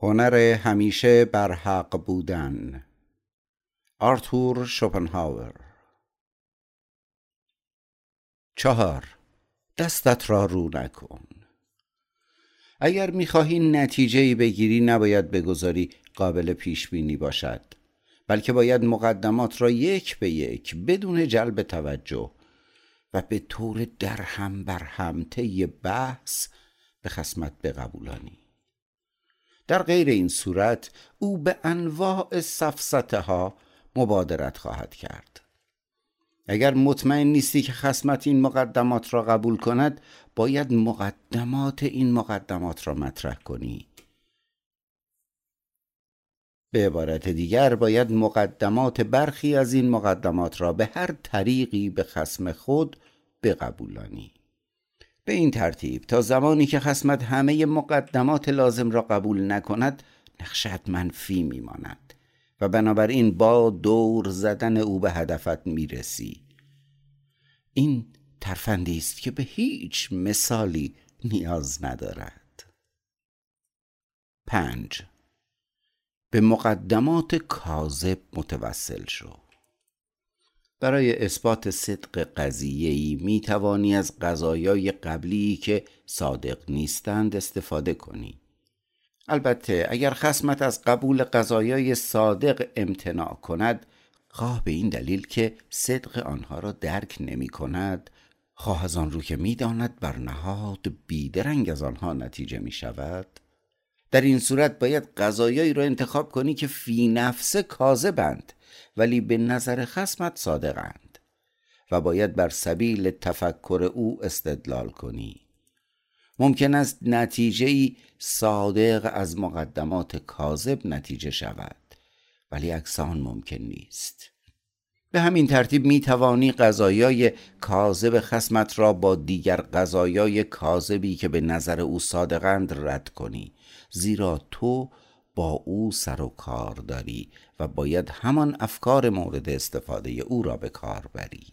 هنر همیشه بر حق بودن. آرتور شوپنهاور. چهار دستت را رو نکن. اگر می‌خواهی نتیجه بگیری نباید بگذاری قابل پیش بینی باشد بلکه باید مقدمات را یک به یک بدون جلب توجه و به طور درهم بر هم طی بحث به خسمت بقبولانی. در غیر این صورت او به انواع سفسته ها مبادرت خواهد کرد. اگر مطمئن نیستی که خسمت این مقدمات را قبول کند باید مقدمات این مقدمات را مطرح کنی. به عبارت دیگر باید مقدمات برخی از این مقدمات را به هر طریقی به خسم خود بقبولانی. به این ترتیب تا زمانی که خسمت همه مقدمات لازم را قبول نکند نقشت منفی میماند و بنابراین با دور زدن او به هدفت می‌رسی. این ترفندی است که به هیچ مثالی نیاز ندارد. پنج. به مقدمات کاذب متوسل شو. برای اثبات صدق قضیه‌ای می توانی از قضایای قبلی که صادق نیستند استفاده کنی. البته اگر خسمت از قبول قضایای صادق امتناع کند خواه به این دلیل که صدق آنها را درک نمی کند خواه از آن رو که می داند بر نهاد بیدرنگ از آنها نتیجه می شود. در این صورت باید قضایایی را انتخاب کنی که فی نفس کاذبند. ولی به نظر خسمت صادقند و باید بر سبیل تفکر او استدلال کنی. ممکن است نتیجه صادق از مقدمات کاذب نتیجه شود ولی اکسان ممکن نیست. به همین ترتیب می توانی قضایای کاذب خسمت را با دیگر قضایای کاذبی که به نظر او صادقند رد کنی زیرا تو با او سر و کار داری و باید همان افکار مورد استفاده او را به کار بری.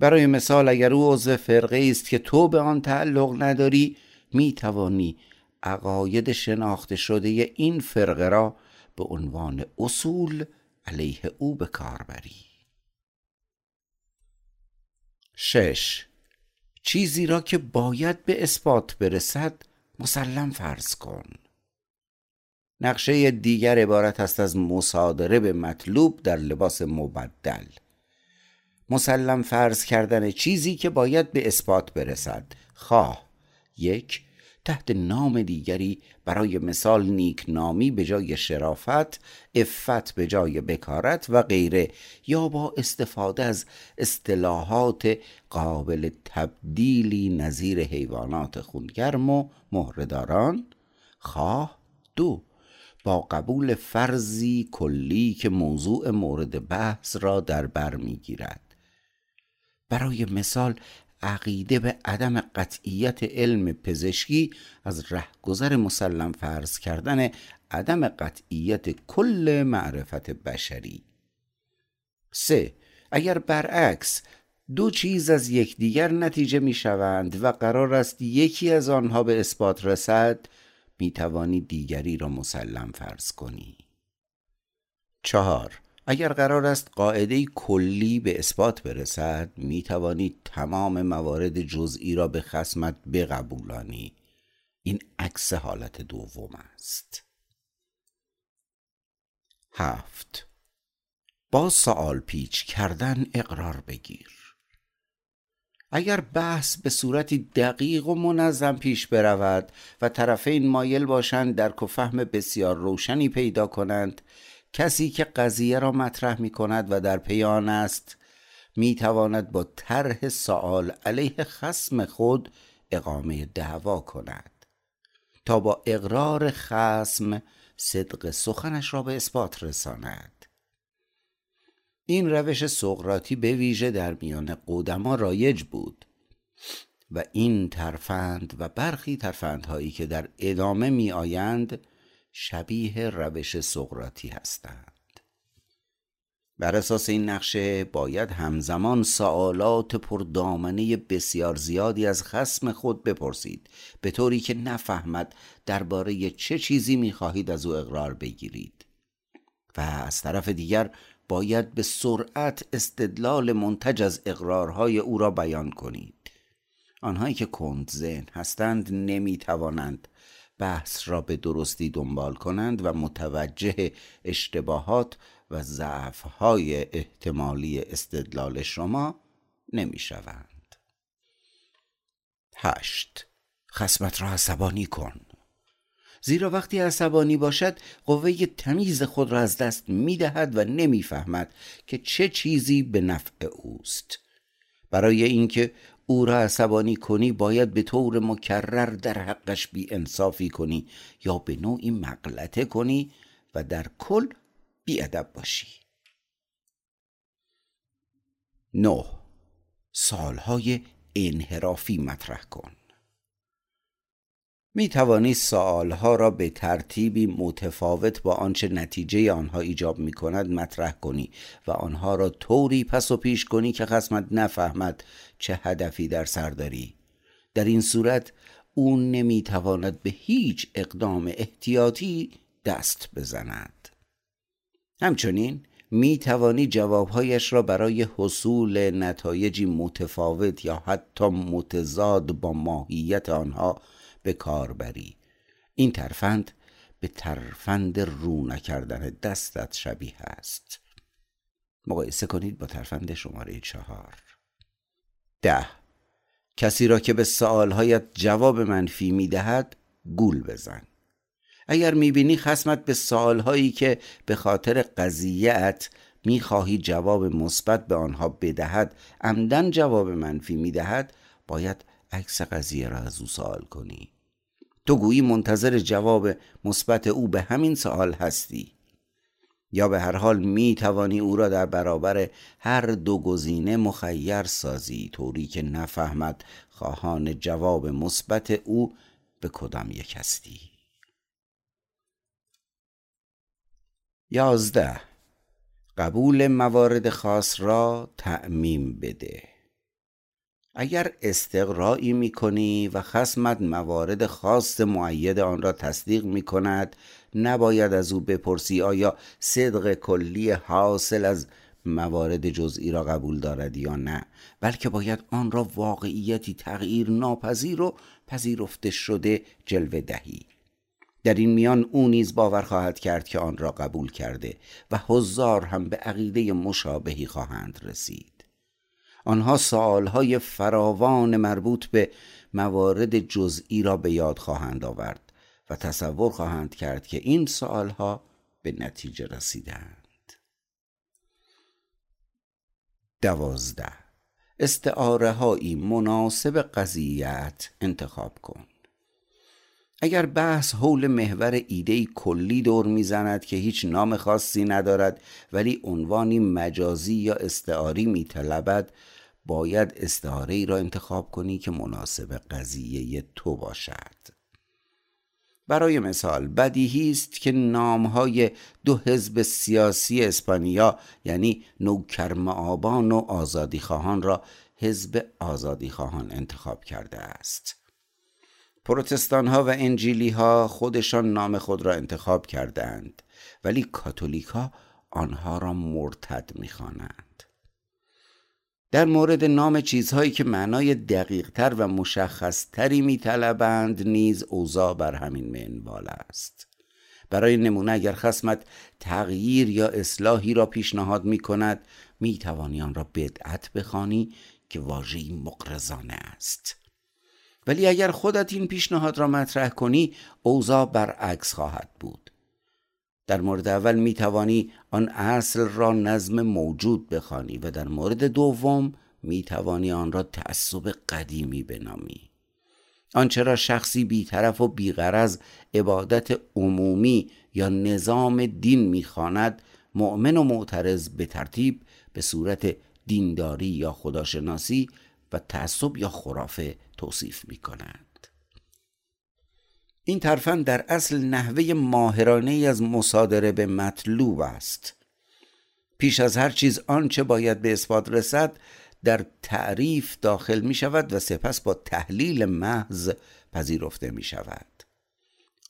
برای مثال اگر او عضو فرقه است که تو به آن تعلق نداری می توانی عقاید شناخته شده این فرقه را به عنوان اصول علیه او به کار بری. شش. چیزی را که باید به اثبات برسد مسلم فرض کن. نقشه دیگر عبارت است از مصادره به مطلوب در لباس مبدل. مسلم فرض کردن چیزی که باید به اثبات برسد. خواه. یک تحت نام دیگری برای مثال نیک نامی به جای شرافت افت به جای بکارت و غیره یا با استفاده از اصطلاحات قابل تبدیلی نظیر حیوانات خونگرم و مهرداران. خواه. دو با قبول فرضی کلی که موضوع مورد بحث را در بر می‌گیرد. برای مثال عقیده به عدم قطعیت علم پزشکی از رهگذر مسلم فرض کردن عدم قطعیت کل معرفت بشری. سه اگر برعکس دو چیز از یکدیگر نتیجه می شوند و قرار است یکی از آنها به اثبات رسد می توانی دیگری را مسلم فرض کنی. چهار اگر قرار است قاعده کلی به اثبات برسد می توانی تمام موارد جزئی را به خسمت بقبولانی. این عکس حالت دوم است. هفت با سوال پیچ کردن اقرار بگیر. اگر بحث به صورتی دقیق و منظم پیش برود و طرفین مایل باشند درک و بسیار روشنی پیدا کنند کسی که قضیه را مطرح می کند و در پیان است می تواند با طرح سوال علیه خسم خود اقامه دعوا کند تا با اقرار خسم صدق سخنش را به اثبات رساند. این روش سقراطی به ویژه در میان قدما رایج بود و این ترفند و برخی ترفندهایی که در ادامه می آیند شبیه روش سقراطی هستند. بر اساس این نقشه باید همزمان سوالات پردامنه بسیار زیادی از خسم خود بپرسید به طوری که نفهمد درباره چه چیزی می‌خواهید از او اقرار بگیرید. و از طرف دیگر باید به سرعت استدلال منتج از اقرارهای او را بیان کنید. آنهایی که کند ذهن هستند نمی‌توانند بحث را به درستی دنبال کنند و متوجه اشتباهات و ضعفهای احتمالی استدلال شما نمی‌شوند. هشت. خسمت را عصبانی کن. زیرا وقتی عصبانی باشد قوه تمیز خود را از دست می دهد و نمی‌فهمد که چه چیزی به نفع اوست. برای اینکه او را عصبانی کنی باید به طور مکرر در حقش بی انصافی کنی یا به نوعی مغلطه کنی و در کل ادب باشی. نه. سالهای انحرافی مطرح کن. می توانی سوالها را به ترتیبی متفاوت با آنچه نتیجه آنها ایجاب می کند مطرح کنی و آنها را طوری پس و پیش کنی که خسمت نفهمد چه هدفی در سر داری. در این صورت او نمی تواند به هیچ اقدام احتیاطی دست بزند. همچنین می توانی جوابهایش را برای حصول نتایجی متفاوت یا حتی متضاد با ماهیت آنها به کار بری. این ترفند به ترفند رو نکردن دستت شبیه است. مقایسه کنید با ترفند شماره چهار. ده. کسی را که به سوالهایت جواب منفی می دهد گول بزن. اگر می‌بینی خسمت به سوالهایی که به خاطر قضیهت می‌خواهی جواب مثبت به آنها بدهد عمدن جواب منفی می‌دهد باید عکس قضیه را از او سوال کنی. تو گویی منتظر جواب مثبت او به همین سوال هستی. یا به هر حال می توانی او را در برابر هر دو گزینه مخیر سازی طوری که نفهمد خواهان جواب مثبت او به کدام یک هستی. یازده. قبول موارد خاص را تعمیم بده. اگر استقرایی می کنی و خسمت موارد خاص معید آن را تصدیق می کند نباید از او بپرسی آیا صدق کلی حاصل از موارد جزئی را قبول دارد یا نه بلکه باید آن را واقعیتی تغییر ناپذیر و پذیرفته شده جلوه دهی. در این میان او نیز باور خواهد کرد که آن را قبول کرده و هزار هم به عقیده مشابهی خواهند رسید. آنها سوالهای فراوان مربوط به موارد جزئی را به یاد خواهند آورد و تصور خواهند کرد که این سوالها به نتیجه رسیدند. دوازده. استعاره هایی مناسب قضیت انتخاب کن. اگر بحث حول محور ایده کلی دور می‌زند که هیچ نام خاصی ندارد ولی عنوانی مجازی یا استعاری میطلبد باید استعاره را انتخاب کنی که مناسب قضیه تو باشد. برای مثال بدیهی است که نامهای دو حزب سیاسی اسپانیا یعنی نوکرم آبان و آزادی خواهان را حزب آزادی خواهان انتخاب کرده است. پروتستان ها و انجیلی ها خودشان نام خود را انتخاب کردند ولی کاتولیک ها آنها را مرتد می‌خوانند. در مورد نام چیزهایی که معنای دقیق تر و مشخص تری میطلبند نیز اوضاع بر همین منوال است. برای نمونه اگر خسمت تغییر یا اصلاحی را پیشنهاد می کند می توانی آن را بدعت بخوانی که واژه‌ای مقرزانه است. ولی اگر خودت این پیشنهاد را مطرح کنی اوضاع برعکس خواهد بود. در مورد اول می توانی آن اصل را نظم موجود بخوانی و در مورد دوم می توانی آن را تعصب قدیمی بنامی. آنچه را شخصی بیطرف و بیغرض عبادت عمومی یا نظام دین می‌خواند مؤمن و معترض به ترتیب به صورت دینداری یا خداشناسی و تعصب یا خرافه توصیف می کنند. این ترفند در اصل نحوه ماهرانه از مصادره به مطلوب است. پیش از هر چیز آنچه باید به اثبات رسد در تعریف داخل می شود و سپس با تحلیل محض پذیرفته می شود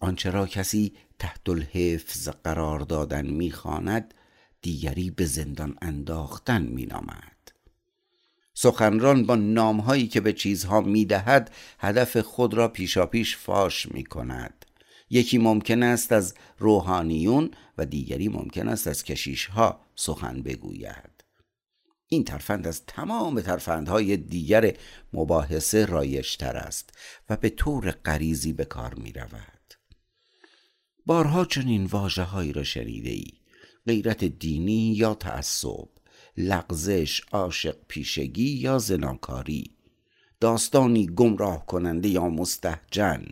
آنچه را کسی تحت الحفظ قرار دادن می خاند دیگری به زندان انداختن می نامد سخنران با نامهایی که به چیزها می دهد هدف خود را پیشاپیش فاش می کند یکی ممکن است از روحانیون و دیگری ممکن است از کشیشها سخن بگوید. این ترفند از تمام ترفندهای دیگر مباحثه رایشتر است و به طور غریزی به کار می رود بارها چنین واجه هایی را شنیده ای غیرت دینی یا تعصب. لغزش عاشق پیشگی یا زناکاری؟ داستانی گمراه کننده یا مستهجن؟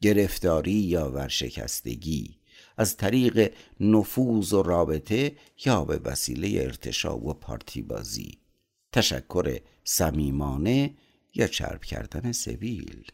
گرفتاری یا ورشکستگی؟ از طریق نفوذ و رابطه یا به وسیله ارتشا و پارتی بازی تشکر صمیمانه یا چرب کردن سویل